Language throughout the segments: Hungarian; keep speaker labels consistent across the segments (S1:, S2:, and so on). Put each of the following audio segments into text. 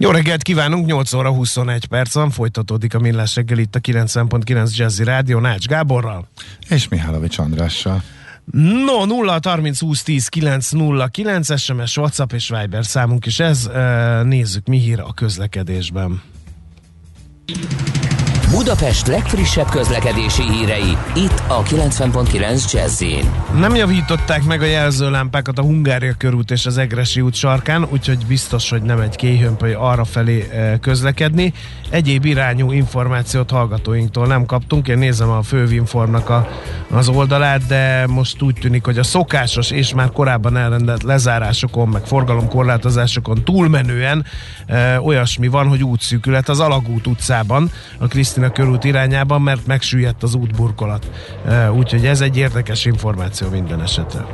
S1: Jó reggelt kívánunk, 8 óra 21 perc van, folytatódik a Millás reggel itt a 90.9 Jazzy Rádió Nács Gáborral.
S2: És Mihálovics Andrással.
S1: No, 0 30 20 10 9 0 9 SMS, WhatsApp és Viber számunk is ez. Nézzük, mi hír a közlekedésben.
S3: Budapest legfrissebb közlekedési hírei, itt a 90.9 jazz
S1: Nem javították meg a jelzőlámpákat a Hungária körút és az Egresi út sarkán, úgyhogy biztos, hogy nem egy kéhömpöly arra felé közlekedni. Egyéb irányú információt hallgatóinktól nem kaptunk. Én nézem a Fővinformnak a, az oldalát, de most úgy tűnik, hogy a szokásos és már korábban elrendelt lezárásokon, meg forgalomkorlátozásokon túlmenően e, olyasmi van, hogy útszűkület az Alagút utcában, a Krisztina körút irányában, mert megsüllyedt az útburkolat. Úgyhogy ez egy érdekes információ minden esetre.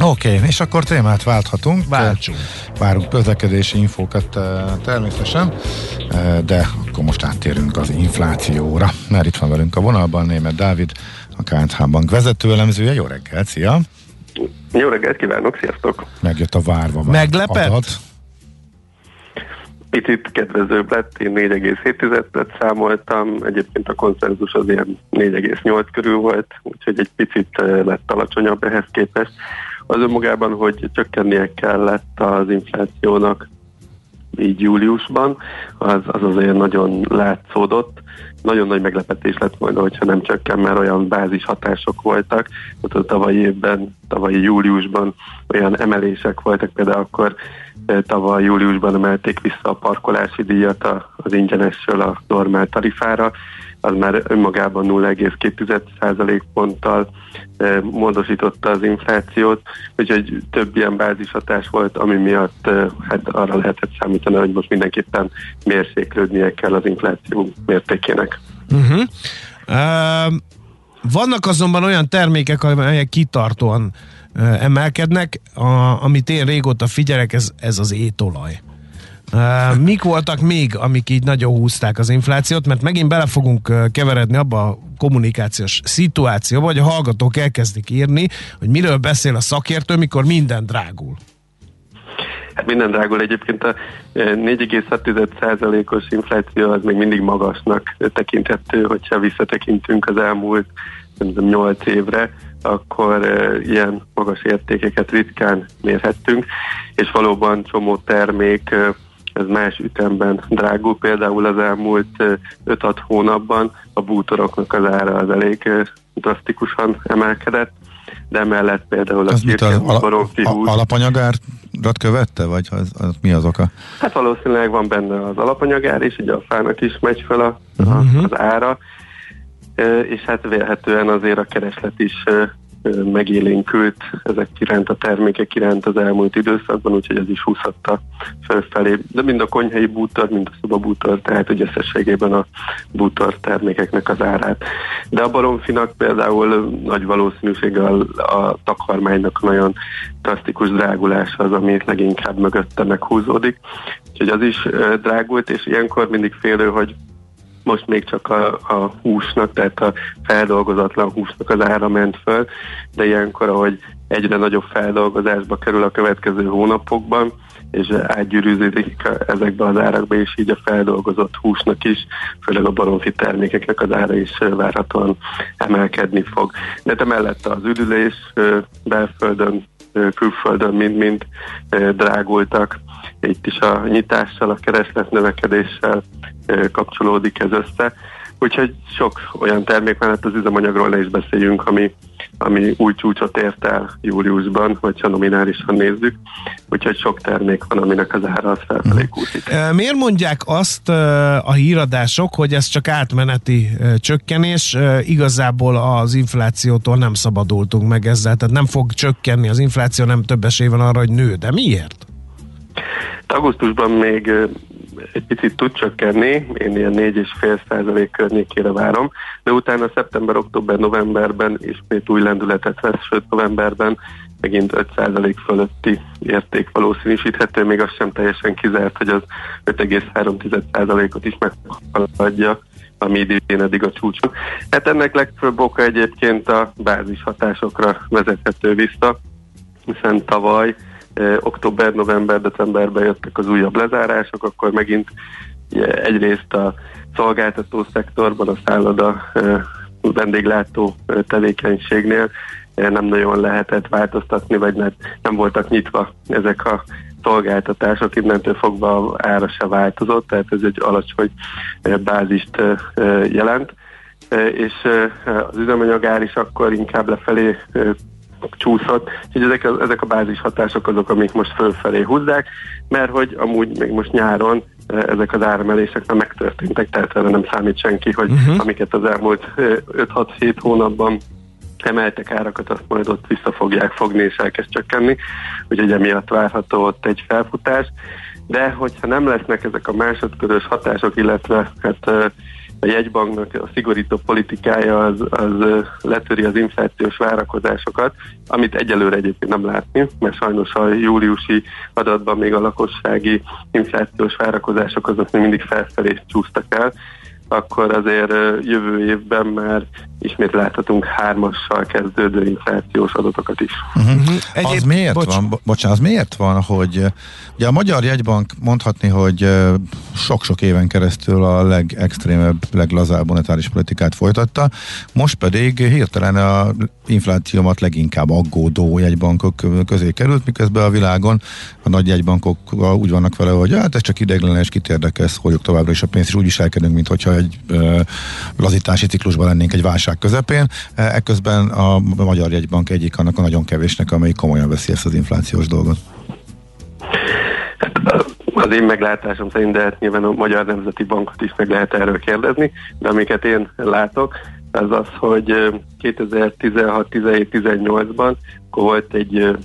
S2: Oké, okay, és akkor témát válthatunk.
S1: Váltsunk.
S2: Várunk közlekedési infókat természetesen, de akkor most áttérünk az inflációra, mert itt van velünk a vonalban német Dávid, a KNH Bank vezető elemzője. Jó reggelt, szia!
S4: Jó reggelt kívánok, sziasztok!
S2: Megjött a várva.
S1: Meglepett? Adat.
S4: Picit kedvezőbb lett, én 4,7-et számoltam, egyébként a konszenzus az ilyen 4,8 körül volt, úgyhogy egy picit lett alacsonyabb ehhez képest az önmagában, hogy csökkennie kellett az inflációnak így júliusban, az, az azért nagyon látszódott. Nagyon nagy meglepetés lett volna, hogyha nem csökken, mert olyan bázis hatások voltak. Ott a tavalyi évben, tavalyi júliusban olyan emelések voltak, például akkor eh, tavaly júliusban emelték vissza a parkolási díjat az ingyenesről a normál tarifára, az már önmagában 0,2% ponttal módosította az inflációt, úgyhogy több ilyen bázishatás volt, ami miatt hát arra lehetett számítani, hogy most mindenképpen mérséklődnie kell az infláció mértékének.
S1: Uh-huh. Uh, vannak azonban olyan termékek, amelyek kitartóan emelkednek, a, amit én régóta figyelek, ez, ez az étolaj. Mik voltak még, amik így nagyon húzták az inflációt, mert megint bele fogunk keveredni abba a kommunikációs szituációba, hogy a hallgatók elkezdik írni, hogy miről beszél a szakértő, mikor minden drágul.
S4: Hát minden drágul egyébként a 4,6%-os infláció az még mindig magasnak tekinthető, hogyha visszatekintünk az elmúlt 8 évre, akkor ilyen magas értékeket ritkán mérhettünk, és valóban csomó termék ez más ütemben drágul. Például az elmúlt 5-6 hónapban a bútoroknak az ára az elég drasztikusan emelkedett, de emellett például a
S2: kirke, alapanyagárat követte, vagy az, az, mi az oka?
S4: Hát valószínűleg van benne az alapanyagár is, ugye a fának is megy fel a, uh-huh. az ára, és hát vélhetően azért a kereslet is megélénkült ezek iránt a termékek iránt az elmúlt időszakban, úgyhogy ez is húzhatta felfelé. De mind a konyhai bútor, mind a szobabútor, tehát hogy összességében a bútor termékeknek az árát. De a baromfinak például nagy valószínűséggel a takarmánynak nagyon drasztikus drágulás az, ami leginkább mögötte meghúzódik. Úgyhogy az is drágult, és ilyenkor mindig félő, hogy most még csak a, a húsnak, tehát a feldolgozatlan húsnak az ára ment föl, de ilyenkor, ahogy egyre nagyobb feldolgozásba kerül a következő hónapokban, és átgyűrűződik ezekbe az árakba, és így a feldolgozott húsnak is, főleg a baromfi termékeknek az ára is várhatóan emelkedni fog. De emellett az üdülés belföldön, külföldön mind-mind drágultak. Itt is a nyitással, a kereslet növekedéssel kapcsolódik ez össze. Úgyhogy sok olyan termék mellett az üzemanyagról ne is beszéljünk, ami, ami új csúcsot ért el júliusban, hogyha nominálisan nézzük. Úgyhogy sok termék van, aminek az ára az felfelé kúszik.
S1: Miért mondják azt a híradások, hogy ez csak átmeneti csökkenés, igazából az inflációtól nem szabadultunk meg ezzel, tehát nem fog csökkenni az infláció, nem több esély van arra, hogy nő, de miért?
S4: Augusztusban még egy picit tud csökkenni, én ilyen 4,5 százalék környékére várom, de utána szeptember, október, novemberben ismét új lendületet vesz, sőt novemberben megint 5 százalék fölötti érték valószínűsíthető, még az sem teljesen kizárt, hogy az 5,3 százalékot is meghaladja ami idén eddig a csúcson. Hát ennek legfőbb oka egyébként a bázis hatásokra vezethető vissza, hiszen tavaly október, november, decemberben jöttek az újabb lezárások, akkor megint egyrészt a szolgáltató szektorban, a szálloda vendéglátó tevékenységnél nem nagyon lehetett változtatni, vagy nem, nem voltak nyitva ezek a szolgáltatások, innentől fogva ára se változott, tehát ez egy alacsony bázist jelent. És az üzemanyagár is akkor inkább lefelé csúszott, úgyhogy ezek, a, ezek a bázis hatások azok, amik most fölfelé húzzák, mert hogy amúgy még most nyáron eh, ezek az áremelések már megtörténtek, tehát erre nem számít senki, hogy uh-huh. amiket az elmúlt 5-6-7 eh, hónapban emeltek árakat, azt majd ott vissza fogják fogni és elkezd csökkenni, úgyhogy emiatt várható ott egy felfutás, de hogyha nem lesznek ezek a másodkörös hatások, illetve hát eh, a jegybanknak a szigorító politikája az, az letöri az inflációs várakozásokat, amit egyelőre egyébként nem látni, mert sajnos a júliusi adatban még a lakossági inflációs várakozások azok még mindig felfelé csúsztak el, akkor azért jövő évben már ismét láthatunk hármassal kezdődő inflációs adatokat is.
S2: Uh-huh. Egyéb... Az miért Bocs. van, bocsánat, az miért van, hogy ugye a Magyar Jegybank mondhatni, hogy sok-sok éven keresztül a legextrémebb, leglazább monetáris politikát folytatta, most pedig hirtelen a inflációmat leginkább aggódó jegybankok közé került, miközben a világon a nagy jegybankok úgy vannak vele, hogy hát ez csak ideiglenes, kit érdekel, szóljuk továbbra is a pénzt, és úgy viselkedünk, mintha egy ö, lazítási ciklusban lennénk egy válság közepén. Ekközben a Magyar Jegybank egyik annak a nagyon kevésnek, amelyik komolyan veszi ezt az inflációs dolgot.
S4: Hát, az én meglátásom szerint, de hát nyilván a Magyar Nemzeti Bankot is meg lehet erről kérdezni, de amiket én látok, az az, hogy 2016-17-18-ban volt egy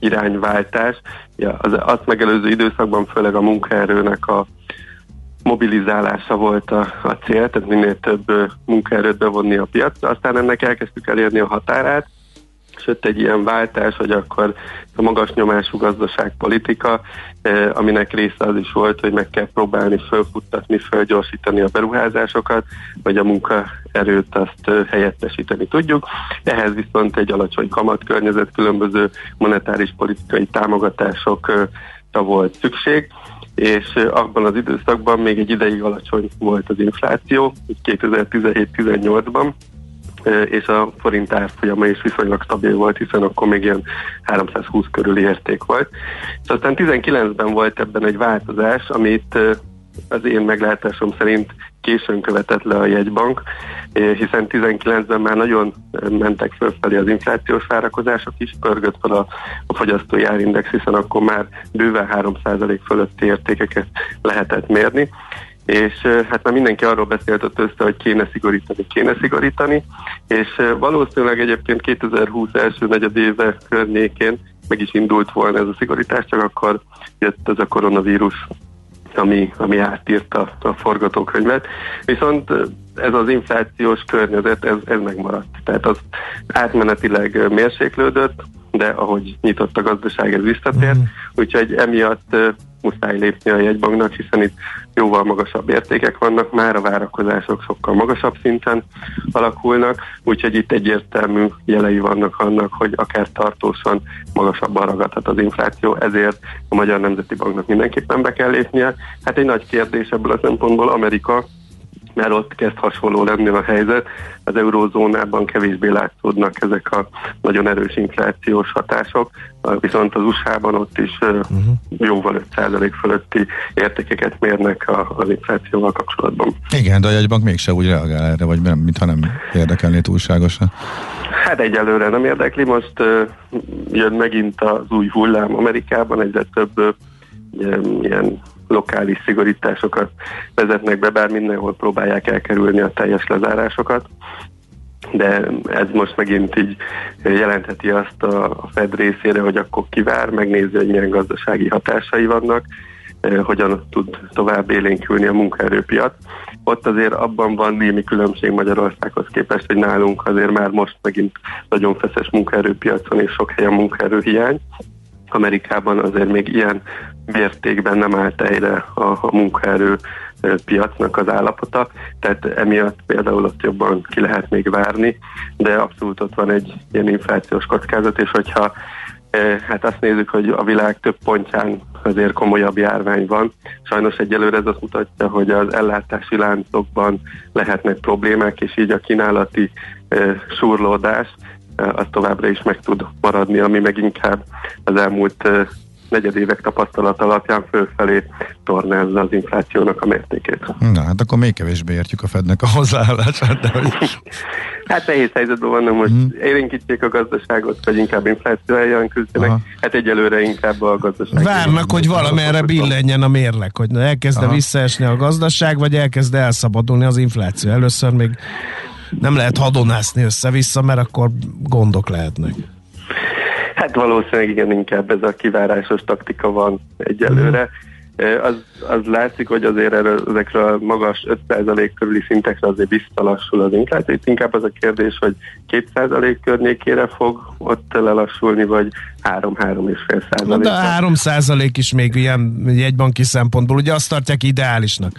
S4: irányváltás. Ja, az, azt megelőző időszakban főleg a munkaerőnek a mobilizálása volt a, a cél, tehát minél több munkaerőt bevonni a piacra. Aztán ennek elkezdtük elérni a határát, sőt egy ilyen váltás, hogy akkor a magas nyomású gazdaságpolitika, aminek része az is volt, hogy meg kell próbálni fölfuttatni, fölgyorsítani a beruházásokat, vagy a munkaerőt azt helyettesíteni tudjuk. Ehhez viszont egy alacsony kamatkörnyezet, különböző monetáris politikai támogatásokra volt szükség és abban az időszakban még egy ideig alacsony volt az infláció, 2017-18-ban, és a forint árfolyama is viszonylag stabil volt, hiszen akkor még ilyen 320 körüli érték volt. És aztán 19-ben volt ebben egy változás, amit az én meglátásom szerint későn követett le a jegybank, hiszen 19-ben már nagyon mentek fölfelé az inflációs várakozások is, pörgött fel a, a fogyasztói árindex, hiszen akkor már bőven 3% fölötti értékeket lehetett mérni, és hát már mindenki arról beszélt ott össze, hogy kéne szigorítani, kéne szigorítani, és valószínűleg egyébként 2020 első negyedéve környékén meg is indult volna ez a szigorítás, csak akkor jött ez a koronavírus ami, ami átírta a forgatókönyvet. Viszont ez az inflációs környezet, ez, ez megmaradt. Tehát az átmenetileg mérséklődött, de ahogy nyitott a gazdaság, ez visszatért, mm. úgyhogy emiatt muszáj lépni a jegybanknak, hiszen itt jóval magasabb értékek vannak, már a várakozások sokkal magasabb szinten alakulnak, úgyhogy itt egyértelmű jelei vannak annak, hogy akár tartósan magasabban ragadhat az infláció, ezért a Magyar Nemzeti Banknak mindenképpen be kell lépnie. Hát egy nagy kérdés ebből a szempontból Amerika, mert ott kezd hasonló lenni a helyzet. Az eurózónában kevésbé látszódnak ezek a nagyon erős inflációs hatások, viszont az USA-ban ott is uh-huh. jóval 5% fölötti értékeket mérnek az inflációval kapcsolatban.
S2: Igen, de a jegybank mégse úgy reagál erre, vagy nem, mintha nem érdekelné túlságosan.
S4: Hát egyelőre nem érdekli, most uh, jön megint az új hullám Amerikában, egyre több uh, ilyen lokális szigorításokat vezetnek be, bár mindenhol próbálják elkerülni a teljes lezárásokat de ez most megint így jelentheti azt a, Fed részére, hogy akkor kivár, megnézi, hogy milyen gazdasági hatásai vannak, hogyan tud tovább élénkülni a munkaerőpiac. Ott azért abban van némi különbség Magyarországhoz képest, hogy nálunk azért már most megint nagyon feszes munkaerőpiacon és sok helyen munkaerőhiány. Amerikában azért még ilyen mértékben nem állt helyre a, a munkaerő piacnak az állapota, tehát emiatt például ott jobban ki lehet még várni, de abszolút ott van egy ilyen inflációs kockázat, és hogyha hát azt nézzük, hogy a világ több pontján azért komolyabb járvány van. Sajnos egyelőre ez azt mutatja, hogy az ellátási láncokban lehetnek problémák, és így a kínálati surlódás az továbbra is meg tud maradni, ami meg inkább az elmúlt negyedévek tapasztalat alapján fölfelé tornázza az inflációnak a mértékét.
S2: Na, hát akkor még kevésbé értjük a Fednek a hozzáállását. De hogy...
S4: hát nehéz helyzetben van, hogy hmm. élénkítsék a gazdaságot, vagy inkább infláció ellen küzdenek. Aha. Hát egyelőre inkább a gazdaság.
S1: Várnak, hogy valamerre billenjen a mérleg, hogy elkezd visszaesni a gazdaság, vagy elkezd elszabadulni az infláció. Először még nem lehet hadonászni össze-vissza, mert akkor gondok lehetnek.
S4: Hát valószínűleg igen, inkább ez a kivárásos taktika van egyelőre. Mm. Az, az látszik, hogy azért ezekről a magas 5% körüli szintekre azért visszalassul az infláció. Itt inkább az a kérdés, hogy 2% környékére fog ott lelassulni, vagy 3-3,5%.
S1: De 3% is még ilyen jegybanki szempontból, ugye azt tartják ideálisnak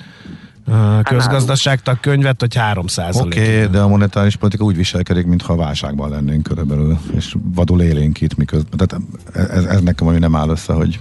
S1: közgazdaságtak könyvet, hogy 3
S2: Oké, okay, de a monetáris politika úgy viselkedik, mintha válságban lennénk körülbelül, és vadul élénkít miközben. Tehát ez, ez nekem ami nem áll össze, hogy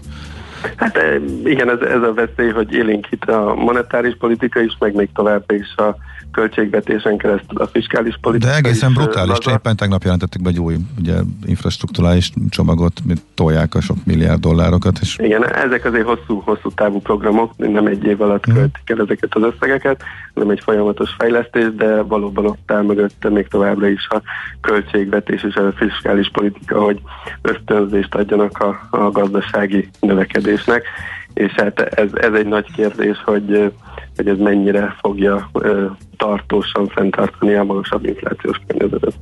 S4: Hát igen, ez, ez a veszély, hogy élénkít a monetáris politika is, meg még tovább is a költségvetésen keresztül a fiskális politika.
S2: De egészen brutális. Éppen tegnap jelentettek be egy új ugye, infrastruktúrális csomagot, mint tolják a sok milliárd dollárokat. És...
S4: Igen, ezek azért hosszú, hosszú távú programok, nem egy év alatt hmm. költik el ezeket az összegeket, hanem egy folyamatos fejlesztés, de valóban ott áll mögötte még továbbra is a költségvetés és a fiskális politika, hogy ösztönzést adjanak a, a gazdasági növekedésnek és hát ez, ez egy nagy kérdés, hogy, hogy ez mennyire fogja tartósan fenntartani a magasabb inflációs környezetet.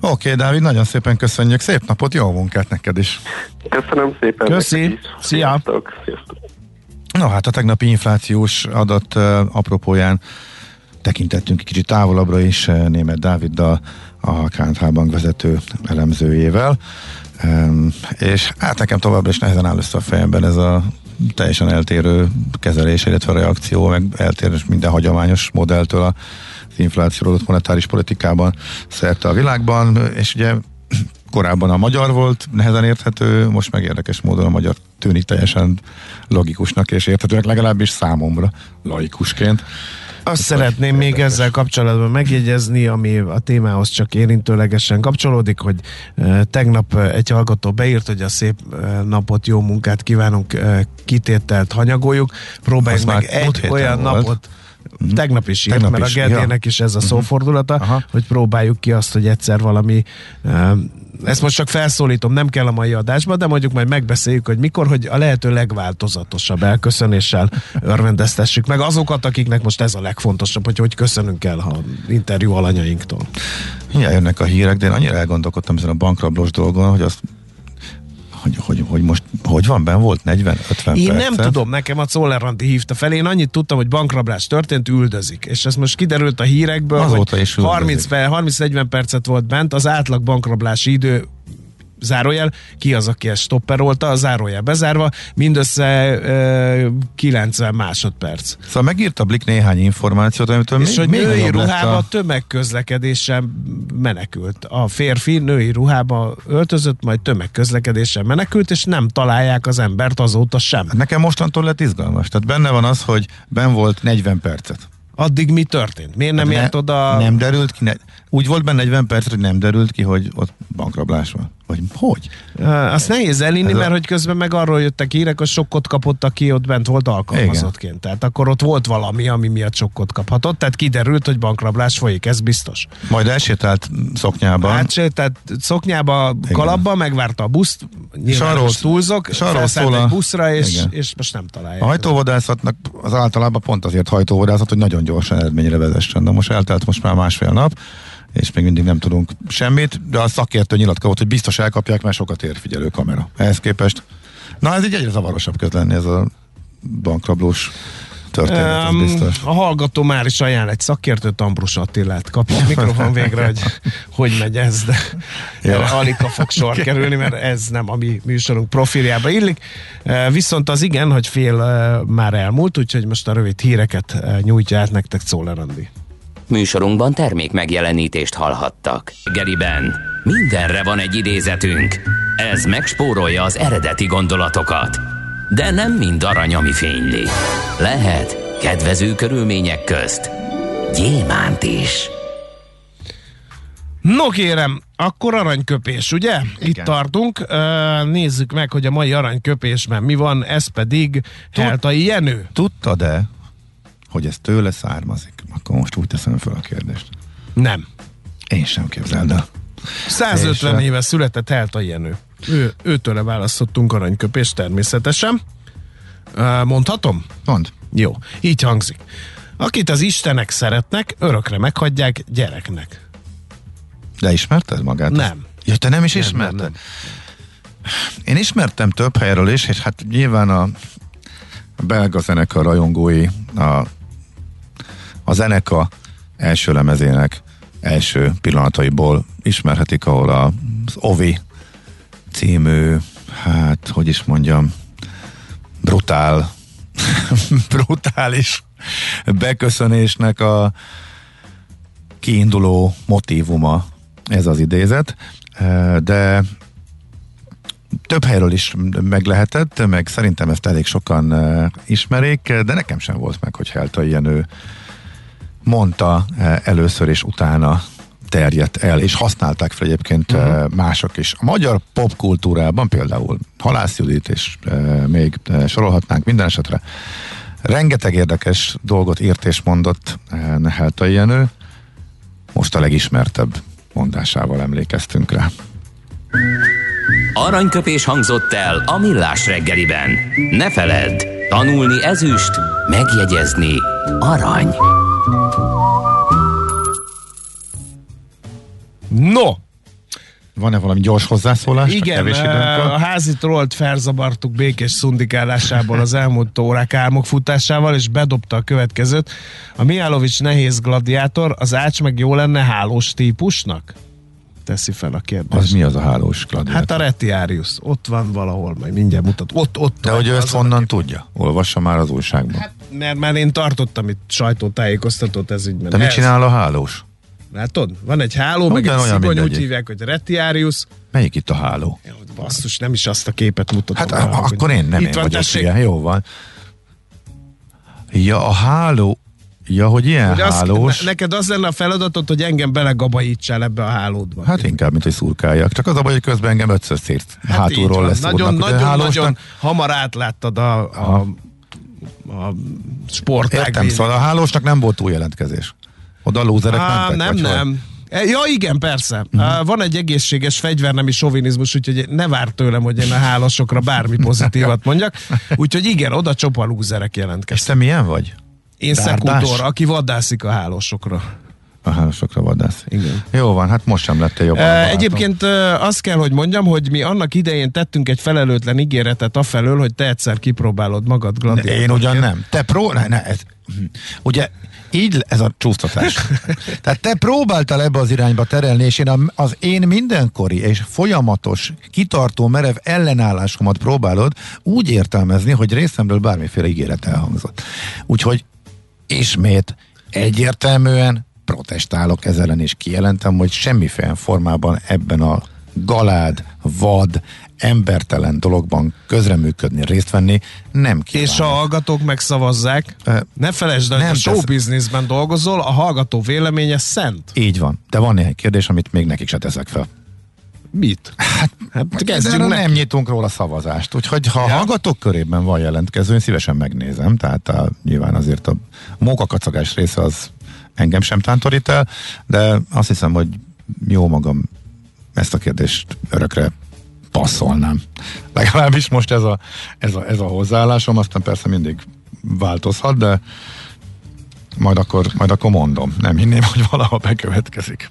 S2: Oké, okay, Dávid, nagyon szépen köszönjük. Szép napot, jó munkát neked is.
S4: Köszönöm szépen.
S1: Köszi. Szia. Sziasztok.
S2: Sziasztok. No, hát a tegnapi inflációs adat uh, apropóján tekintettünk egy kicsit távolabbra is uh, német Dáviddal, a KNH Bank vezető elemzőjével. Um, és hát nekem továbbra is nehezen áll össze a fejemben ez a teljesen eltérő kezelés, illetve reakció, meg eltérő minden hagyományos modelltől az inflációról monetáris politikában szerte a világban, és ugye korábban a magyar volt nehezen érthető, most meg érdekes módon a magyar tűnik teljesen logikusnak és érthetőnek, legalábbis számomra laikusként.
S1: Azt szeretném még ezzel kapcsolatban megjegyezni, ami a témához csak érintőlegesen kapcsolódik, hogy tegnap egy hallgató beírt, hogy a szép napot, jó munkát kívánunk, kitételt hanyagoljuk. Próbáljuk meg egy olyan volt. napot Mm-hmm. Tegnap is írt, Tegnap mert is, a Gerdének ja. is ez a mhm. szófordulata, uh-huh. hogy próbáljuk ki azt, hogy egyszer valami uh, ezt most csak felszólítom, nem kell a mai adásba, de mondjuk majd megbeszéljük, hogy mikor, hogy a lehető legváltozatosabb elköszönéssel örvendeztessük meg azokat, akiknek most ez a legfontosabb, hogy hogy köszönünk el a interjú alanyainktól.
S2: Ja, jönnek a hírek, de én annyira elgondolkodtam ezen a bankrablós dolgon, hogy azt hogy, hogy, hogy most hogy van, ben volt 40-50
S1: Én percet? nem tudom, nekem a Czolleranti hívta fel, én annyit tudtam, hogy bankrablás történt, üldözik. És ez most kiderült a hírekből, Azóta hogy 30-40 percet volt bent, az átlag bankrablási idő zárójel, ki az, aki ezt stopperolta, a zárójel bezárva, mindössze e, 90 másodperc.
S2: Szóval megírt a Blik néhány információt, amitől
S1: És még, hogy női ruhába a... tömegközlekedéssel menekült. A férfi női ruhába öltözött, majd tömegközlekedéssel menekült, és nem találják az embert azóta sem.
S2: Nekem mostantól lett izgalmas. Tehát benne van az, hogy ben volt 40 percet
S1: addig mi történt? Miért nem hát ért oda?
S2: Nem derült ki, ne, úgy volt benne 40 perc, hogy nem derült ki, hogy ott bankrablás van. Vagy hogy?
S1: Azt nehéz elinni, mert a... hogy közben meg arról jöttek hírek, hogy sokkot kapott, aki ott bent volt alkalmazottként. Igen. Tehát akkor ott volt valami, ami miatt sokkot kaphatott. Tehát kiderült, hogy bankrablás folyik, ez biztos.
S2: Majd elsétált szoknyába.
S1: Elsétált szoknyába, kalapba, megvárta a buszt, nyilván arról, túlzok, felszállt egy buszra, és, és most nem találja.
S2: A hajtóvadászatnak az általában pont azért hajtóvadászat, hogy nagyon gyorsan eredményre vezessen. De most eltelt most már másfél nap és még mindig nem tudunk semmit, de a szakértő nyilatkozott, hogy biztos elkapják, mert sokat ér figyelő kamera. Ehhez képest. Na, ez így egyre zavarosabb kezd lenni ez a bankrablós történet, um, biztos.
S1: A hallgató már is ajánl egy szakértőt, Ambrus Attilát. Kapja a mikrofon végre, hogy hogy megy ez, de ja. alig fog sor kerülni, mert ez nem a mi műsorunk profiljába illik. Viszont az igen, hogy fél már elmúlt, úgyhogy most a rövid híreket nyújtja át nektek Szóler Andi.
S3: Műsorunkban termék megjelenítést hallhattak. Geriben mindenre van egy idézetünk. Ez megspórolja az eredeti gondolatokat. De nem mind arany, ami fényli. Lehet kedvező körülmények közt gyémánt is.
S1: No kérem, akkor aranyköpés, ugye? Igen. Itt tartunk. Nézzük meg, hogy a mai aranyköpésben mi van, ez pedig Tud, Heltai Jenő.
S2: Tudtad-e, hogy ez tőle származik? Akkor most úgy teszem fel a kérdést.
S1: Nem.
S2: Én sem képzeld el.
S1: 150 És, éve született Heltai Jenő. Ő, őtőle választottunk aranyköpést természetesen. Mondhatom?
S2: Mond.
S1: Jó, így hangzik. Akit az istenek szeretnek, örökre meghagyják gyereknek.
S2: De ismerted magát?
S1: Nem.
S2: Ja, te nem is nem, ismerted? Nem, nem. Én ismertem több helyről is, és hát nyilván a belga zenekar rajongói a, a zeneka első lemezének első pillanataiból ismerhetik, ahol az Ovi című, hát, hogy is mondjam, brutál, brutális beköszönésnek a kiinduló motívuma ez az idézet, de több helyről is meg lehetett, meg szerintem ezt elég sokan ismerik, de nekem sem volt meg, hogy Helta Jenő mondta először és utána terjedt el, és használták fel egyébként uh-huh. mások is. A magyar popkultúrában például Halász Judit, és e, még sorolhatnánk minden esetre, rengeteg érdekes dolgot írt és mondott e, Nehelta Jenő, most a legismertebb mondásával emlékeztünk rá.
S3: Aranyköpés hangzott el a millás reggeliben. Ne feledd, tanulni ezüst, megjegyezni arany.
S1: No!
S2: Van-e valami gyors hozzászólás?
S1: Igen, a, házi trollt felzabartuk békés szundikálásából az elmúlt órák álmok futásával, és bedobta a következőt. A Miálovics nehéz gladiátor, az ács meg jó lenne hálós típusnak? teszi fel a kérdést.
S2: Az mi az a hálós gladiátor?
S1: Hát a Retiarius. Ott van valahol, majd mindjárt mutat. Ott, ott.
S2: De hogy ő ezt honnan tudja? Olvassa már az újságban. Hát,
S1: mert, mert én tartottam itt sajtótájékoztatót ez ügyben.
S2: De mit csinál a hálós?
S1: Látod? Van egy háló, meg egy szigony, úgy hívják, hogy Retiarius.
S2: Melyik itt a háló?
S1: Basszus, nem is azt a képet mutatom.
S2: Hát rá, akkor én nem itt én van, vagyok, igen, jó van. Ja, a háló, Ja, hogy ilyen hogy hálós.
S1: Az, neked az lenne a feladatod, hogy engem belegabajítsál ebbe a hálódba.
S2: Hát inkább, mint hogy szurkáljak. Csak az a baj, hogy közben engem ötször szért. Hát hátulról lesz.
S1: Nagyon, nagyon, hálósnak... nagyon hamar átláttad a, a, a sportág.
S2: Értem, szóval a hálósnak nem volt túl jelentkezés. Oda lúzerek Á,
S1: mentek? Nem, nem. Hogy? E, ja, igen, persze. Uh-huh. Van egy egészséges fegyvernemi sovinizmus, úgyhogy ne vár tőlem, hogy én a hálosokra bármi pozitívat mondjak. Úgyhogy igen, oda csopa lúzerek jelentkeztek. És
S2: te milyen vagy?
S1: Én szekútor, aki vadászik a hálósokra.
S2: A hálósokra vadász.
S1: Igen.
S2: Jó van, hát most sem lett jobb.
S1: E, egyébként azt kell, hogy mondjam, hogy mi annak idején tettünk egy felelőtlen ígéretet afelől, hogy te egyszer kipróbálod magad gladiátorként.
S2: Én ugyan nem. Te pró... Ne, ne, ez, ugye így ez a csúsztatás. Tehát te próbáltál ebbe az irányba terelni, és én az én mindenkori és folyamatos, kitartó, merev ellenállásomat próbálod úgy értelmezni, hogy részemről bármiféle ígéret elhangzott. Úgyhogy ismét egyértelműen protestálok ezzel ellen, és kijelentem, hogy semmiféle formában ebben a galád, vad, embertelen dologban közreműködni, részt venni, nem kívánok.
S1: És a hallgatók megszavazzák. Ne felejtsd, hogy a show businessben dolgozol, a hallgató véleménye szent.
S2: Így van. De van néhány kérdés, amit még nekik se teszek fel.
S1: Mit?
S2: Hát, hát kezdjünk nem nyitunk róla szavazást. Úgyhogy ha ja. a hallgatók körében van jelentkező, én szívesen megnézem. Tehát a, nyilván azért a mókakacagás része az engem sem tántorít el, de azt hiszem, hogy jó magam ezt a kérdést örökre passzolnám. Legalábbis most ez a, ez a, ez a hozzáállásom, aztán persze mindig változhat, de majd akkor, majd akkor mondom. Nem hinném, hogy valahol bekövetkezik.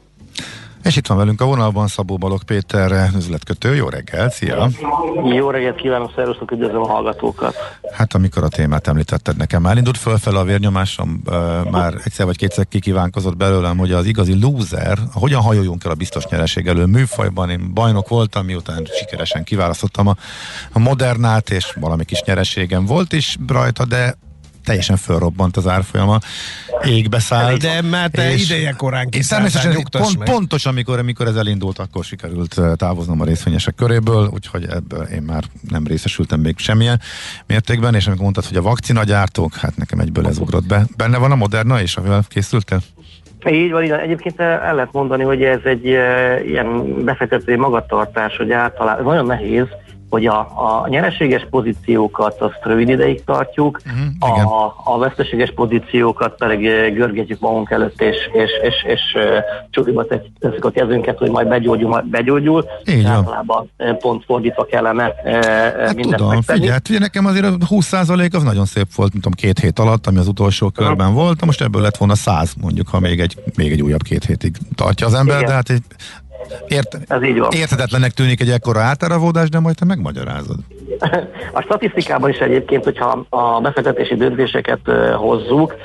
S2: És itt van velünk a vonalban Szabó Balog Péter, üzletkötő. Jó reggel, szia!
S5: Jó reggelt kívánok, szervusztok, üdvözlöm a hallgatókat!
S2: Hát amikor a témát említetted nekem, már indult fölfel a vérnyomásom, már egyszer vagy kétszer kikívánkozott belőlem, hogy az igazi loser, hogyan hajoljunk el a biztos nyereség elő műfajban. Én bajnok voltam, miután sikeresen kiválasztottam a, a modernát, és valami kis nyereségem volt is rajta, de teljesen fölrobbant az árfolyama, égbe szállt.
S1: De már te ideje korán
S2: Természetesen pont, pontos, amikor, amikor ez elindult, akkor sikerült távoznom a részvényesek köréből, úgyhogy ebből én már nem részesültem még semmilyen mértékben, és amikor mondtad, hogy a vakcinagyártók, hát nekem egyből ez ugrott be. Benne van a Moderna és amivel készültél?
S5: Így van, így van. Egyébként el lehet mondani, hogy ez egy ilyen befektetői magatartás, hogy általában nagyon nehéz, hogy a, a nyereséges pozíciókat azt rövid ideig tartjuk, uh-huh, a, a veszteséges pozíciókat pedig eh, görgetjük magunk előtt, és, és, és, és uh, csuliba teszik a kezünket, hogy majd begyógyul, majd begyógyul. Így Általában eh, pont fordítva kellene hát mindent
S2: tudom, megtenni. Figyelj, hát figyelj, nekem azért a 20% az nagyon szép volt, mint tudom, két hét alatt, ami az utolsó körben uh-huh. volt, most ebből lett volna 100 mondjuk, ha még egy, még egy újabb két hétig tartja az ember, Igen. de hát egy Ért, Ez így van. Érthetetlennek tűnik egy ekkora átáravódás, de majd te megmagyarázod.
S5: A statisztikában is egyébként, hogyha a befektetési döntéseket hozzuk,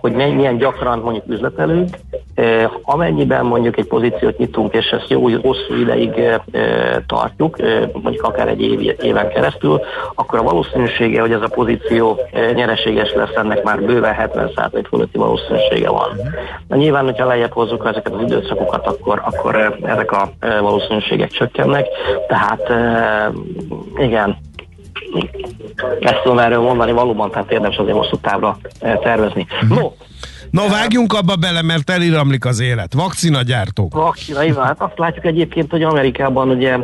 S5: hogy milyen gyakran mondjuk üzletelünk, amennyiben mondjuk egy pozíciót nyitunk, és ezt jó hosszú ideig tartjuk, mondjuk akár egy év, éven keresztül, akkor a valószínűsége, hogy ez a pozíció nyereséges lesz, ennek már bőven 70% fölötti valószínűsége van. Na nyilván, hogyha lejjebb hozzuk ezeket az időszakokat, akkor, akkor ezek a valószínűségek csökkennek, tehát igen, ezt tudom erről mondani, valóban tehát érdemes azért hosszú távra eh, tervezni.
S1: Mhm. No, No, vágjunk abba bele, mert eliramlik az élet. Vakcina gyártók.
S5: Vakcina, igen. Hát azt látjuk egyébként, hogy Amerikában ugye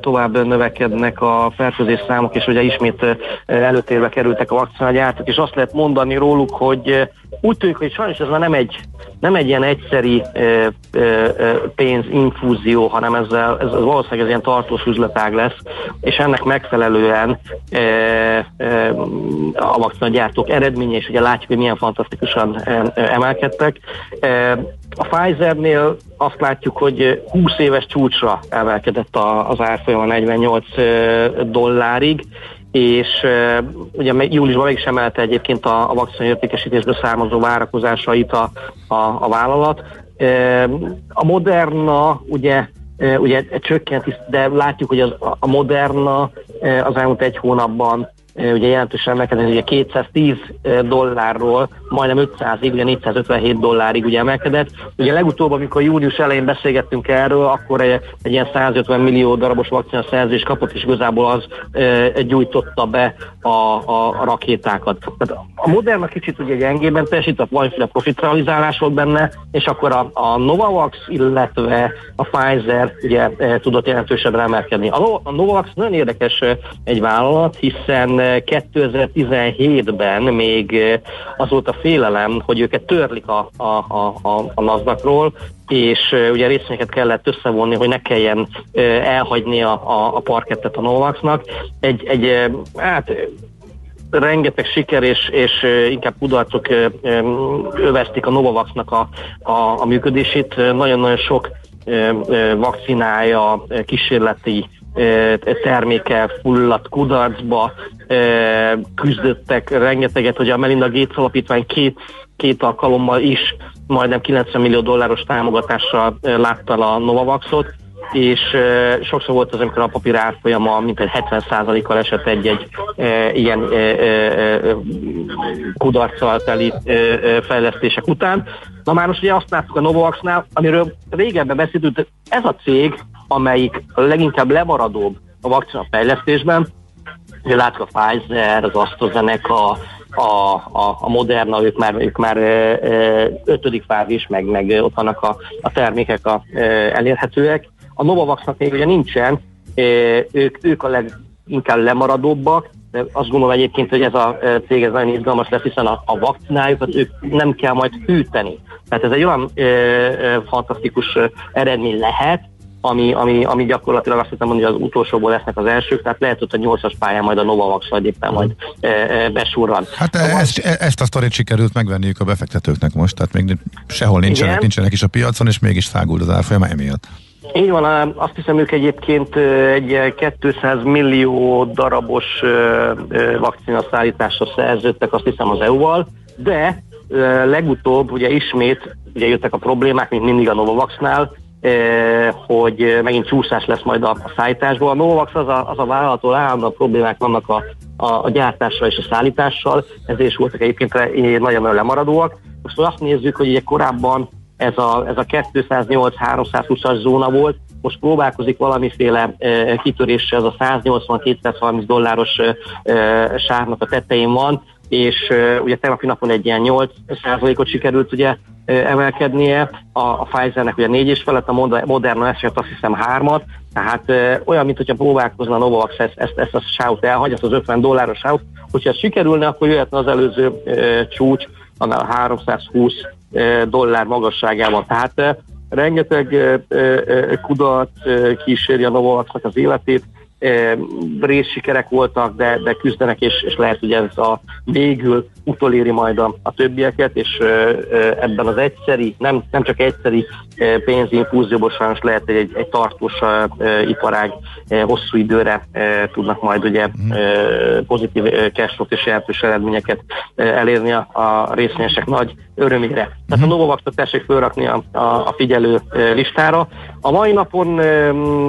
S5: tovább növekednek a fertőzés számok, és ugye ismét előtérbe kerültek a vakcina gyártók, és azt lehet mondani róluk, hogy úgy tűnik, hogy sajnos ez már nem egy, nem egy ilyen egyszeri pénzinfúzió, hanem ezzel, ez, ez valószínűleg ez ilyen tartós üzletág lesz, és ennek megfelelően ö, ö, a vakcinagyártók eredménye, és ugye látjuk, hogy milyen fantasztikusan emelkedtek. A Pfizernél azt látjuk, hogy 20 éves csúcsra emelkedett az árfolyama 48 dollárig, és uh, ugye júliusban meg is emelte egyébként a, a vakcina értékesítésből származó várakozásait a, a, a vállalat. Uh, a Moderna ugye uh, ugye csökkent, de látjuk, hogy az, a Moderna az elmúlt egy hónapban ugye jelentősen emelkedett, ugye 210 dollárról majdnem 500-ig, ugye 457 dollárig ugye emelkedett. Ugye legutóbb, amikor június elején beszélgettünk erről, akkor egy, egy ilyen 150 millió darabos vakcina szerzés kapott, és igazából az e, gyújtotta be a, a, a rakétákat. Tehát a Moderna kicsit ugye gyengében teljesít, a valamiféle profitrealizálás volt benne, és akkor a, a Novavax, illetve a Pfizer ugye e, tudott jelentősebben emelkedni. A, a Novavax nagyon érdekes egy vállalat, hiszen 2017-ben még az volt a félelem, hogy őket törlik a, a, a, a, a NASDAQ-ról, és ugye részvényeket kellett összevonni, hogy ne kelljen elhagyni a, a, a parkettet a Novaxnak. Egy, egy hát rengeteg siker és, és inkább kudarcok övezték a Novavaxnak a, a, a működését. Nagyon-nagyon sok vakcinája, kísérleti terméke fulladt kudarcba, küzdöttek rengeteget, hogy a Melinda Gates alapítvány két, két alkalommal is majdnem 90 millió dolláros támogatással látta a Novavaxot, és sokszor volt az, amikor a papír árfolyama mintegy 70%-kal esett egy-egy ilyen uh, uh, kudarccal teli fejlesztések után. Na már most ugye azt láttuk a Novavaxnál, amiről régebben beszéltünk, ez a cég amelyik leginkább lemaradóbb a vakcina fejlesztésben. Ugye látjuk a Pfizer, az AstraZeneca, a, a, a Moderna, ők már, ők már ö, ötödik fázis, meg, meg ott vannak a, a termékek a, ö, elérhetőek. A Novavaxnak még ugye nincsen, ők, ők a leginkább lemaradóbbak, de azt gondolom egyébként, hogy ez a cég ez nagyon izgalmas lesz, hiszen a, a vakcinájukat ők nem kell majd hűteni. Tehát ez egy olyan ö, ö, fantasztikus eredmény lehet, ami, ami, ami gyakorlatilag azt hiszem mondani, hogy az utolsóból lesznek az elsők, tehát lehet, hogy a nyolcas pályán majd a Novavax vagy éppen majd e, e, besurran.
S2: Hát szóval... ezt, ezt a sztorit sikerült megvenniük a befektetőknek most, tehát még sehol nincsenek, Igen. nincsenek is a piacon, és mégis szágult az árfolyama emiatt.
S5: Így van, azt hiszem ők egyébként egy 200 millió darabos vakcina szállításra szerződtek, azt hiszem az EU-val, de legutóbb ugye ismét ugye jöttek a problémák, mint mindig a Novavaxnál, hogy megint csúszás lesz majd a, szállításból. A Novavax az a, az a vállalatól állandóan problémák vannak a, a, a gyártással és a szállítással, ezért is voltak egyébként nagyon-nagyon lemaradóak. Most azt nézzük, hogy ugye korábban ez a, ez a 208-320-as zóna volt, most próbálkozik valamiféle e, kitöréssel, ez a 180-230 dolláros e, e, sárnak a tetején van, és uh, ugye tegnapi napon egy ilyen 8 ot sikerült ugye emelkednie, a, a Pfizernek ugye 4 és felett, a Moderna eset azt hiszem 3 tehát olyan, mint hogyha próbálkozna a Novavax ezt, ezt, ezt a sávot elhagy, ezt az 50 dolláros sávot, hogyha sikerülne, akkor jöhetne az előző uh, csúcs, annál 320 uh, dollár magasságában. Tehát uh, rengeteg uh, uh, kudat uh, kíséri a Novavaxnak az életét, részsikerek voltak, de, de küzdenek, és, és lehet, hogy ez a végül utoléri majd a, a többieket, és ebben az egyszeri, nem, nem csak egyszeri pénzinfúzióból sajnos lehet, hogy egy, egy tartós iparág hosszú időre tudnak majd ugye pozitív cashflow és jelentős eredményeket elérni a, a részvényesek nagy örömére. Tehát a mhm. Novavax-ot tessék fölrakni a, a, a figyelő listára. A mai napon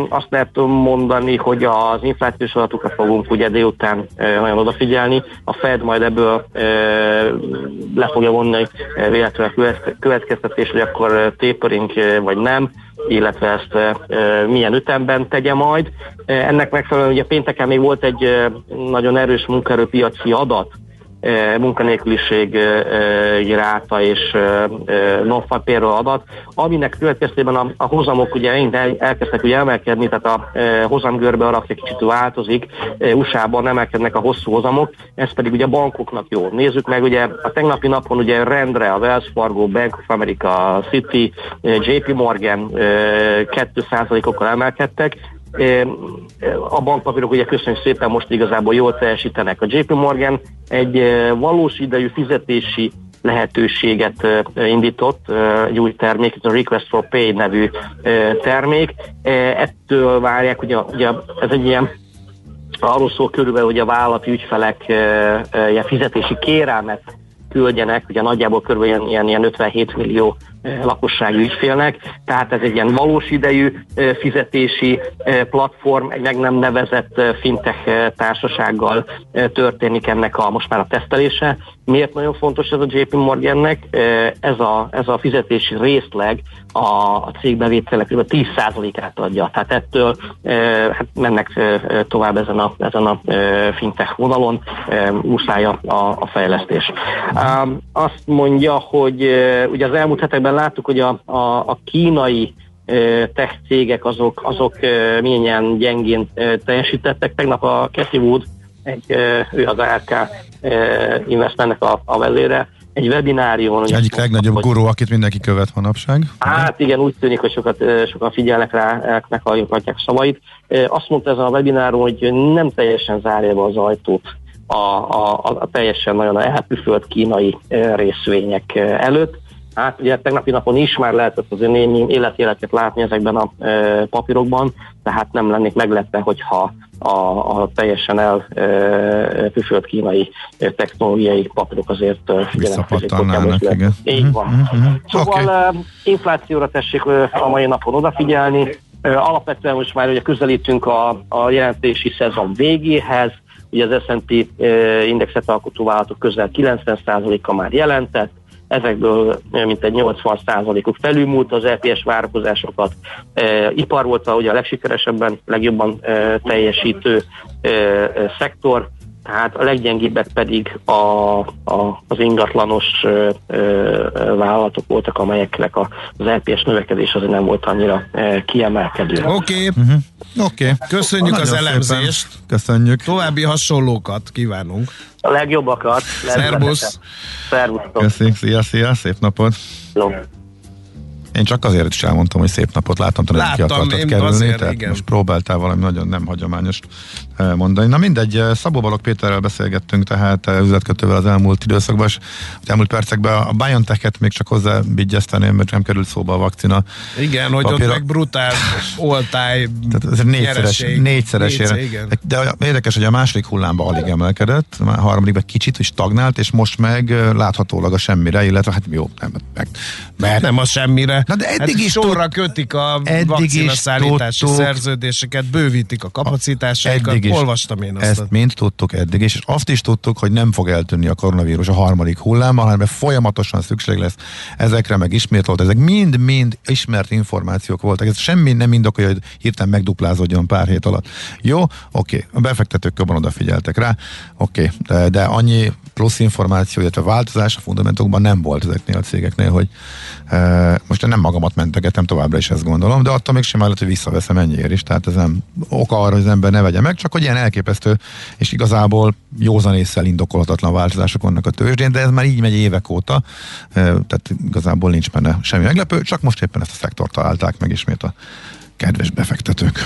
S5: azt lehet mondani, hogy az inflációs adatokra fogunk ugye délután nagyon odafigyelni. A Fed majd ebből le fogja vonni véletlenül következtetés, hogy akkor tapering vagy nem, illetve ezt milyen ütemben tegye majd. Ennek megfelelően ugye pénteken még volt egy nagyon erős munkaerőpiaci adat, munkanélküliség ráta és non-papírról adat, aminek következtében a, a hozamok ugye el, elkezdtek ugye emelkedni, tehát a hozamgörbe alakja kicsit változik, USA-ban emelkednek a hosszú hozamok, ez pedig ugye a bankoknak jó. Nézzük meg, ugye a tegnapi napon ugye rendre a Wells Fargo, Bank of America, City, JP Morgan 2%-okkal emelkedtek, a bankpapírok ugye köszönjük szépen most igazából jól teljesítenek. A JP Morgan egy valós idejű fizetési lehetőséget indított, egy új termék, ez a Request for Pay nevű termék. Ettől várják, ugye, ugye ez egy ilyen arról szól körülbelül, hogy a vállalati ügyfelek ilyen fizetési kérelmet küldjenek, ugye nagyjából kb. Ilyen, ilyen, ilyen 57 millió lakossági ügyfélnek, tehát ez egy ilyen valós idejű fizetési platform, egy meg nem nevezett fintech társasággal történik ennek a most már a tesztelése. Miért nagyon fontos ez a JP Morgannek? Ez a, ez a fizetési részleg a, a cégbevételek kb. 10%-át adja. Tehát ettől hát mennek tovább ezen a, ezen a fintech vonalon, muszáj a, a fejlesztés. Azt mondja, hogy ugye az elmúlt hetekben évben láttuk, hogy a, a, a kínai tech cégek azok, azok milyen gyengén teljesítettek. Tegnap a Cathy Wood, egy, ő az ARK investmentnek a, a vezére, egy webinárión.
S2: Egyik legnagyobb hogy, gurú, akit mindenki követ manapság.
S5: Hát igen, úgy tűnik, hogy sokat, sokan figyelnek rá, meghallgatják szavait. Azt mondta ez a webináron, hogy nem teljesen zárja be az ajtót a, a, a, a teljesen nagyon elpüfölt kínai részvények előtt. Hát ugye tegnapi napon is már lehetett az némi életéleket látni ezekben a e, papírokban, tehát nem lennék meglepve, hogyha a, a teljesen elpüfölt e, kínai technológiai papírok azért e,
S2: figyelemkezik. igen.
S5: Így van. Mm-hmm. Szóval okay. inflációra tessék a mai napon odafigyelni. Alapvetően most már ugye közelítünk a, a jelentési szezon végéhez, ugye az S&P indexet alkotó vállalatok közel 90%-a már jelentett, ezekből mintegy 80%-uk felülmúlt az EPS várakozásokat. E, ipar volt a, ugye a legsikeresebben, legjobban e, teljesítő e, szektor, tehát a leggyengébbek pedig a, a, az ingatlanos ö, ö, vállalatok voltak, amelyeknek a, az LPS növekedés azért nem volt annyira ö, kiemelkedő.
S1: Oké, okay.
S2: uh-huh. oké. Okay.
S1: Köszönjük
S2: Nagyon
S1: az elemzést.
S2: Szépen. Köszönjük.
S1: További hasonlókat kívánunk.
S5: A legjobbakat.
S1: Szerbusz.
S5: Szervusztok.
S2: Köszönjük, szia, szia, szép napot.
S5: Jó.
S2: Én csak azért is elmondtam, hogy szép napot láttam, hogy ki akartad kerülni,
S1: azért,
S2: tehát
S1: igen.
S2: most próbáltál valami nagyon nem hagyományos eh, mondani. Na mindegy, eh, Szabó Balog Péterrel beszélgettünk, tehát eh, üzletkötővel az elmúlt időszakban, és az elmúlt percekben a BioNTech-et még csak hozzá vigyezteném, mert nem került szóba a vakcina.
S1: Igen, hogy
S2: Papíra-
S1: ott meg brutál oltály
S2: Tehát ez négyszeres,
S1: nyereség. Négyszer, igen.
S2: De érdekes, hogy a második hullámban alig emelkedett, a harmadikban kicsit is stagnált, és most meg láthatólag a semmire, illetve hát jó, nem, meg, mert
S1: Nem a semmire.
S2: Na de eddig
S1: hát
S2: is
S1: sorra kötik a
S2: eddig
S1: vakcina
S2: is
S1: szállítási
S2: tudtuk.
S1: szerződéseket, bővítik a kapacitásaikat.
S2: eddig is.
S1: Olvastam én azt.
S2: Ezt mind tudtuk eddig, is, és azt is tudtuk, hogy nem fog eltűnni a koronavírus a harmadik hullámmal, hanem folyamatosan szükség lesz ezekre, meg ismételt, ezek mind-mind ismert információk voltak. Ez semmi nem indokolja, hogy hirtelen megduplázódjon pár hét alatt. Jó, oké, a befektetők jobban odafigyeltek rá, oké, de, de annyi plusz információ, illetve változás a fundamentumokban nem volt ezeknél a cégeknél, hogy e, most nem magamat mentegetem, továbbra is ezt gondolom, de attól még simán lehet, hogy visszaveszem ennyiért is, tehát ez nem oka arra, hogy az ember ne vegye meg, csak hogy ilyen elképesztő, és igazából józan észsel indokolhatatlan változások vannak a tőzsdén, de ez már így megy évek óta, tehát igazából nincs benne semmi meglepő, csak most éppen ezt a szektort találták meg ismét a kedves befektetők.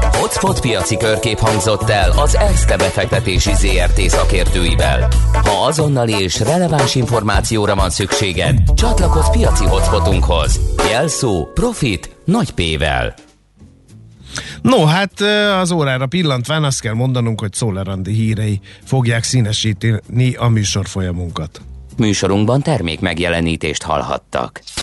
S3: Hotspot piaci körkép hangzott el az ESZTE befektetési ZRT szakértőivel. Ha azonnali és releváns információra van szükséged, csatlakozz piaci hotspotunkhoz. Jelszó Profit nagy P-vel.
S1: No, hát az órára pillantván azt kell mondanunk, hogy Szóler Andi hírei fogják színesíteni a műsor folyamunkat.
S3: Műsorunkban termék megjelenítést hallhattak.